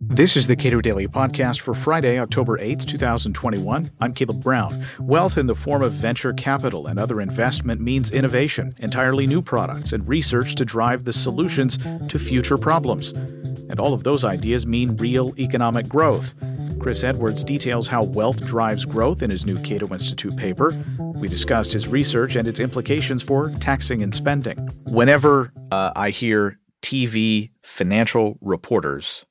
This is the Cato Daily Podcast for Friday, October 8th, 2021. I'm Caleb Brown. Wealth in the form of venture capital and other investment means innovation, entirely new products, and research to drive the solutions to future problems. And all of those ideas mean real economic growth. Chris Edwards details how wealth drives growth in his new Cato Institute paper. We discussed his research and its implications for taxing and spending. Whenever uh, I hear TV financial reporters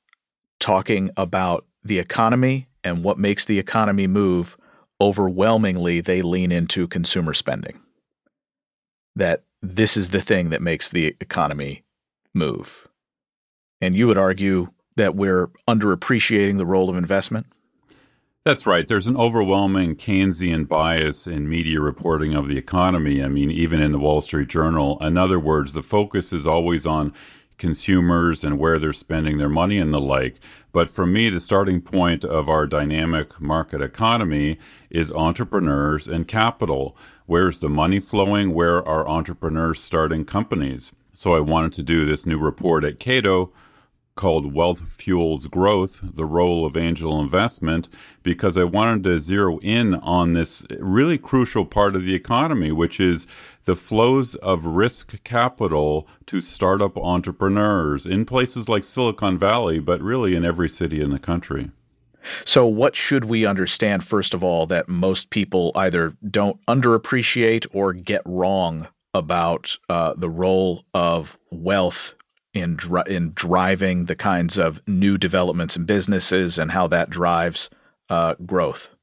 talking about the economy and what makes the economy move, overwhelmingly they lean into consumer spending. That this is the thing that makes the economy move. And you would argue that we're underappreciating the role of investment? That's right. There's an overwhelming Keynesian bias in media reporting of the economy. I mean, even in the Wall Street Journal. In other words, the focus is always on consumers and where they're spending their money and the like. But for me, the starting point of our dynamic market economy is entrepreneurs and capital. Where's the money flowing? Where are entrepreneurs starting companies? So I wanted to do this new report at Cato called Wealth Fuels Growth, the role of angel investment, because I wanted to zero in on this really crucial part of the economy, which is the flows of risk capital to startup entrepreneurs in places like Silicon Valley, but really in every city in the country. So, what should we understand, first of all, that most people either don't underappreciate or get wrong about uh, the role of wealth in dri- in driving the kinds of new developments in businesses and how that drives uh, growth?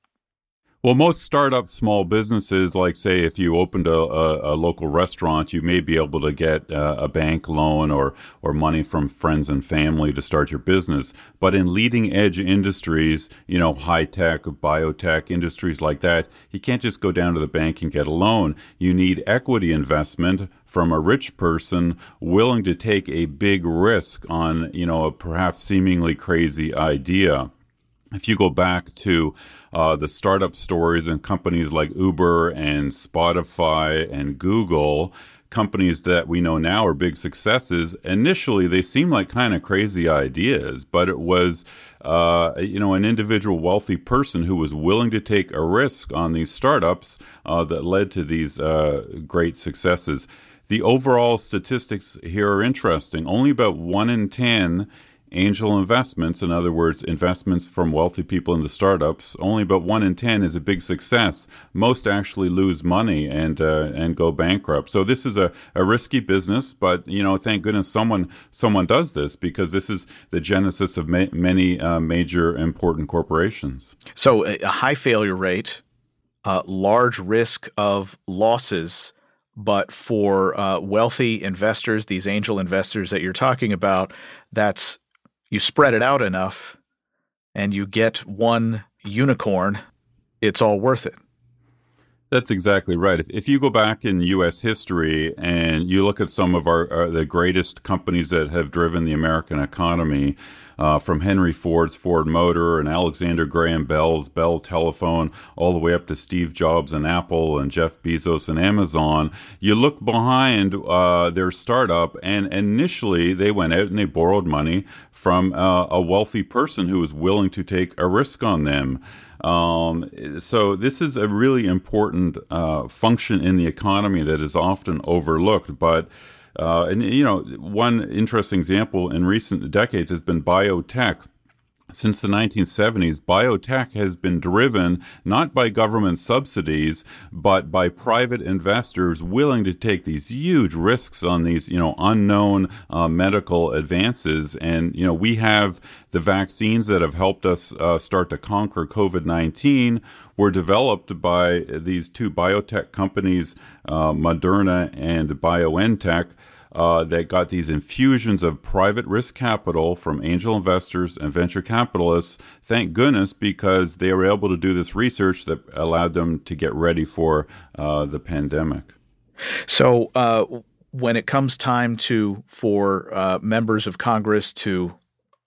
Well, most startup small businesses, like say if you opened a, a, a local restaurant, you may be able to get uh, a bank loan or or money from friends and family to start your business. But in leading edge industries, you know, high tech, biotech industries like that, you can't just go down to the bank and get a loan. You need equity investment from a rich person willing to take a big risk on, you know, a perhaps seemingly crazy idea if you go back to uh, the startup stories and companies like Uber and Spotify and Google, companies that we know now are big successes, initially they seem like kind of crazy ideas, but it was, uh, you know, an individual wealthy person who was willing to take a risk on these startups uh, that led to these uh, great successes. The overall statistics here are interesting. Only about one in 10 angel investments, in other words, investments from wealthy people into startups, only about one in ten is a big success. Most actually lose money and uh, and go bankrupt. So this is a, a risky business, but you know, thank goodness someone someone does this because this is the genesis of ma- many uh, major important corporations. So a high failure rate, uh, large risk of losses. But for uh, wealthy investors, these angel investors that you're talking about, that's you spread it out enough and you get one unicorn, it's all worth it. That's exactly right. If, if you go back in U.S. history and you look at some of our, our the greatest companies that have driven the American economy, uh, from Henry Ford's Ford Motor and Alexander Graham Bell's Bell Telephone, all the way up to Steve Jobs and Apple and Jeff Bezos and Amazon, you look behind uh, their startup, and initially they went out and they borrowed money from uh, a wealthy person who was willing to take a risk on them. Um, so this is a really important uh, function in the economy that is often overlooked. But uh, and you know, one interesting example in recent decades has been biotech. Since the 1970s, biotech has been driven not by government subsidies, but by private investors willing to take these huge risks on these, you know, unknown uh, medical advances. And, you know, we have the vaccines that have helped us uh, start to conquer COVID 19 were developed by these two biotech companies, uh, Moderna and BioNTech uh, that got these infusions of private risk capital from angel investors and venture capitalists. Thank goodness, because they were able to do this research that allowed them to get ready for uh, the pandemic. So, uh, when it comes time to for uh, members of Congress to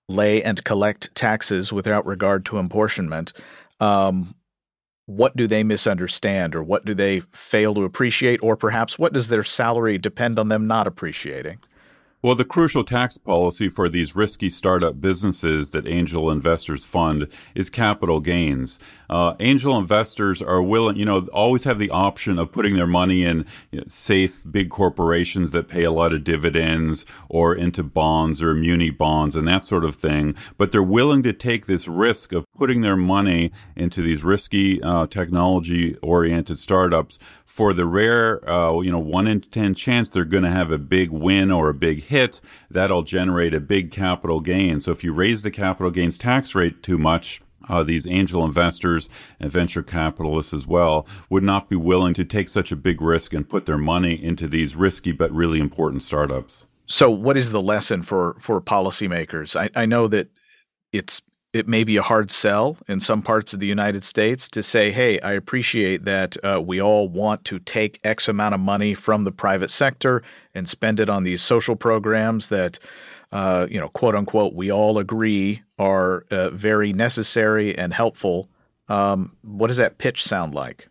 lay and collect taxes without regard to apportionment, um, what do they misunderstand or what do they fail to appreciate? Or perhaps what does their salary depend on them not appreciating Well, the crucial tax policy for these risky startup businesses that angel investors fund is capital gains. Uh, angel investors are willing, you know, always have the option of putting their money in you know, safe big corporations that pay a lot of dividends or into bonds or muni bonds and that sort of thing. But they're willing to take this risk of putting their money into these risky uh, technology oriented startups for the rare, uh, you know, one in 10 chance they're going to have a big win or a big hit, that'll generate a big capital gain. So if you raise the capital gains tax rate too much, uh, these angel investors and venture capitalists as well would not be willing to take such a big risk and put their money into these risky but really important startups. So, what is the lesson for for policymakers? I, I know that it's it may be a hard sell in some parts of the United States to say, hey, I appreciate that uh, we all want to take X amount of money from the private sector and spend it on these social programs that, uh, you know, quote unquote, we all agree are uh, very necessary and helpful. Um, what does that pitch sound like?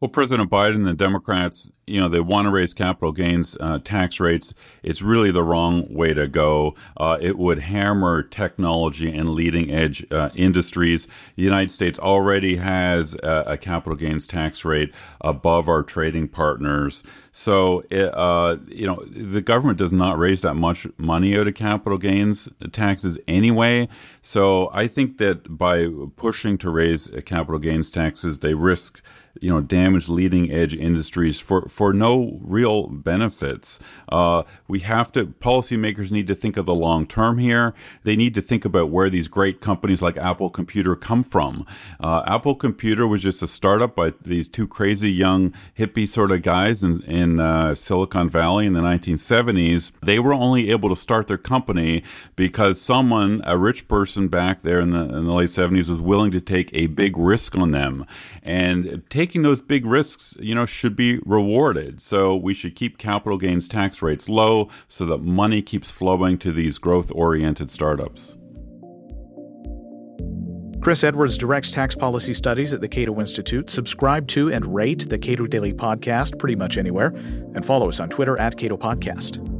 Well, President Biden and the Democrats, you know, they want to raise capital gains uh, tax rates. It's really the wrong way to go. Uh, it would hammer technology and leading edge uh, industries. The United States already has a, a, capital gains tax rate above our trading partners. So, it, uh, you know, the government does not raise that much money out of capital gains taxes anyway. So, I think that by pushing to raise capital gains taxes, they risk you know damage leading edge industries for for no real benefits. Uh, we have to policymakers need to think of the long term here. They need to think about where these great companies like Apple Computer come from. Uh, Apple Computer was just a startup by these two crazy young hippie sort of guys in in uh, Silicon Valley in the 1970s. They were only able to start their company because someone, a rich person back there in the in the late 70s, was willing to take a big risk on them and take taking those big risks, you know, should be rewarded. So we should keep capital gains tax rates low so that money keeps flowing to these growth oriented startups. Chris Edwards directs tax policy studies at the Cato Institute. Subscribe to and rate the Cato Daily Podcast pretty much anywhere, and follow us on Twitter at Cato Podcast.